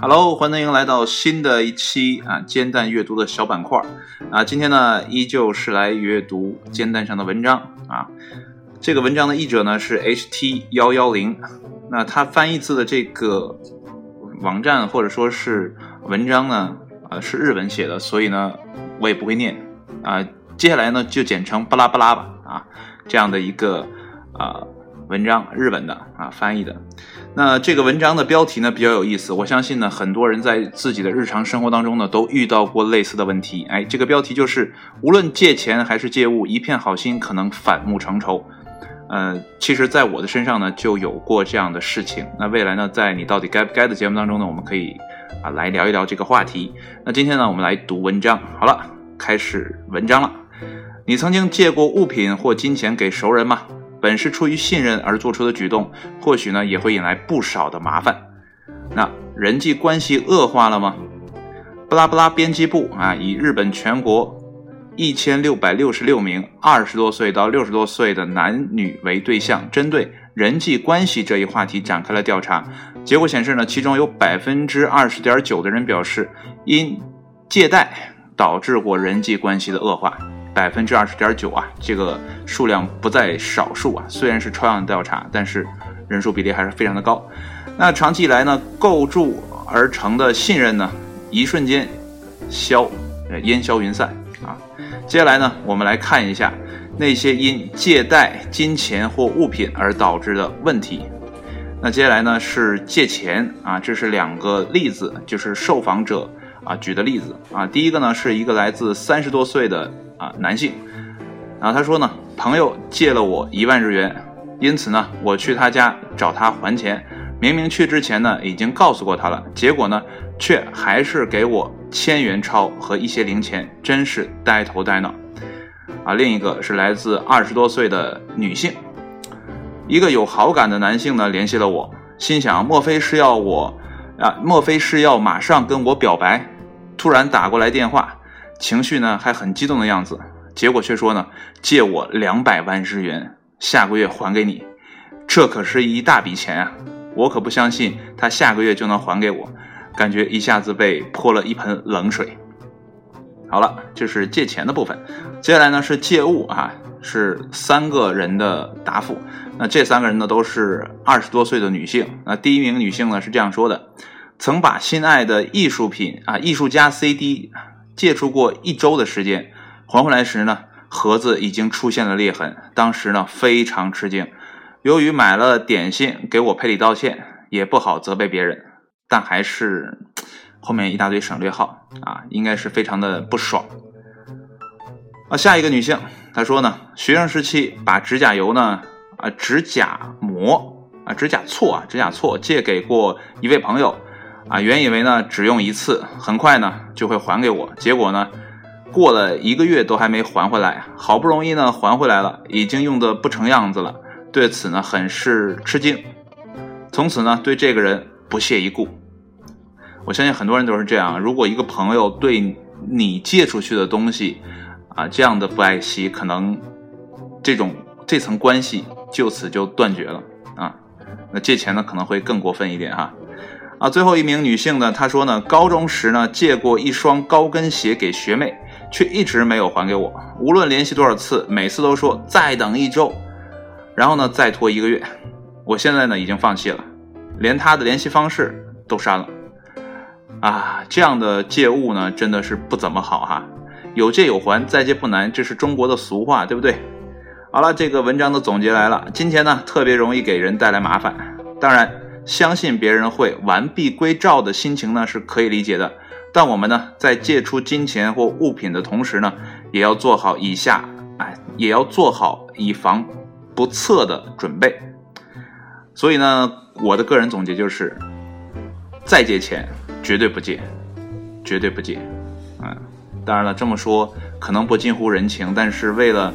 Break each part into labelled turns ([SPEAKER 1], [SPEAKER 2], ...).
[SPEAKER 1] Hello，欢迎来到新的一期啊煎蛋阅读的小板块啊。今天呢，依旧是来阅读煎蛋上的文章啊。这个文章的译者呢是 HT 幺幺零，那他翻译字的这个网站或者说是文章呢，啊是日文写的，所以呢我也不会念啊。接下来呢就简称巴拉巴拉吧啊，这样的一个啊。文章日本的啊翻译的，那这个文章的标题呢比较有意思，我相信呢很多人在自己的日常生活当中呢都遇到过类似的问题。哎，这个标题就是无论借钱还是借物，一片好心可能反目成仇。呃，其实，在我的身上呢就有过这样的事情。那未来呢，在你到底该不该的节目当中呢，我们可以啊来聊一聊这个话题。那今天呢，我们来读文章。好了，开始文章了。你曾经借过物品或金钱给熟人吗？本是出于信任而做出的举动，或许呢也会引来不少的麻烦。那人际关系恶化了吗？布拉布拉编辑部啊，以日本全国一千六百六十六名二十多岁到六十多岁的男女为对象，针对人际关系这一话题展开了调查。结果显示呢，其中有百分之二十点九的人表示，因借贷导致过人际关系的恶化。百分之二十点九啊，这个数量不在少数啊。虽然是抽样调查，但是人数比例还是非常的高。那长期以来呢，构筑而成的信任呢，一瞬间消，呃，烟消云散啊。接下来呢，我们来看一下那些因借贷金钱或物品而导致的问题。那接下来呢是借钱啊，这是两个例子，就是受访者啊举的例子啊。第一个呢是一个来自三十多岁的。啊，男性，然后他说呢，朋友借了我一万日元，因此呢，我去他家找他还钱。明明去之前呢，已经告诉过他了，结果呢，却还是给我千元钞和一些零钱，真是呆头呆脑。啊，另一个是来自二十多岁的女性，一个有好感的男性呢联系了我，心想莫非是要我啊，莫非是要马上跟我表白？突然打过来电话。情绪呢还很激动的样子，结果却说呢借我两百万日元，下个月还给你，这可是一大笔钱啊！我可不相信他下个月就能还给我，感觉一下子被泼了一盆冷水。好了，这是借钱的部分，接下来呢是借物啊，是三个人的答复。那这三个人呢都是二十多岁的女性。那第一名女性呢是这样说的：曾把心爱的艺术品啊，艺术家 CD。借出过一周的时间，还回来时呢，盒子已经出现了裂痕。当时呢，非常吃惊。由于买了点心给我赔礼道歉，也不好责备别人，但还是后面一大堆省略号啊，应该是非常的不爽。啊，下一个女性，她说呢，学生时期把指甲油呢，啊，指甲膜啊，指甲锉啊，指甲锉借给过一位朋友。啊，原以为呢只用一次，很快呢就会还给我，结果呢过了一个月都还没还回来，好不容易呢还回来了，已经用的不成样子了，对此呢很是吃惊，从此呢对这个人不屑一顾。我相信很多人都是这样，如果一个朋友对你借出去的东西啊这样的不爱惜，可能这种这层关系就此就断绝了啊，那借钱呢可能会更过分一点哈。啊最后一名女性呢，她说呢，高中时呢借过一双高跟鞋给学妹，却一直没有还给我。无论联系多少次，每次都说再等一周，然后呢再拖一个月。我现在呢已经放弃了，连她的联系方式都删了。啊，这样的借物呢真的是不怎么好哈。有借有还，再借不难，这是中国的俗话，对不对？好了，这个文章的总结来了。金钱呢特别容易给人带来麻烦，当然。相信别人会完璧归赵的心情呢是可以理解的，但我们呢在借出金钱或物品的同时呢，也要做好以下，哎，也要做好以防不测的准备。所以呢，我的个人总结就是，再借钱绝对不借，绝对不借。嗯，当然了，这么说可能不近乎人情，但是为了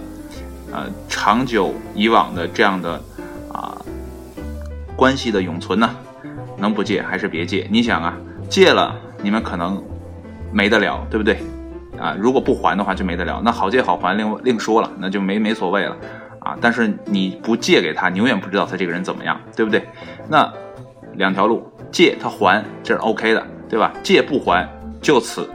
[SPEAKER 1] 呃长久以往的这样的。关系的永存呢，能不借还是别借？你想啊，借了你们可能没得了，对不对？啊，如果不还的话就没得了。那好借好还另另说了，那就没没所谓了。啊，但是你不借给他，你永远不知道他这个人怎么样，对不对？那两条路，借他还，这是 OK 的，对吧？借不还，就此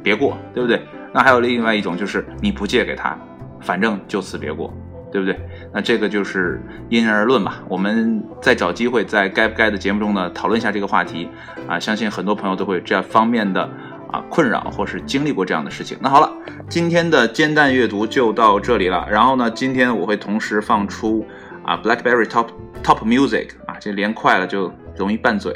[SPEAKER 1] 别过，对不对？那还有另外一种就是你不借给他，反正就此别过，对不对？那这个就是因人而论吧。我们再找机会在该不该的节目中呢讨论一下这个话题啊，相信很多朋友都会有这样方面的啊困扰或是经历过这样的事情。那好了，今天的煎蛋阅读就到这里了。然后呢，今天我会同时放出啊 BlackBerry Top Top Music 啊，这连快了就容易拌嘴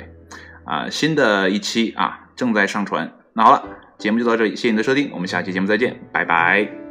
[SPEAKER 1] 啊，新的一期啊正在上传。那好了。节目就到这里，谢谢你的收听，我们下期节目再见，拜拜。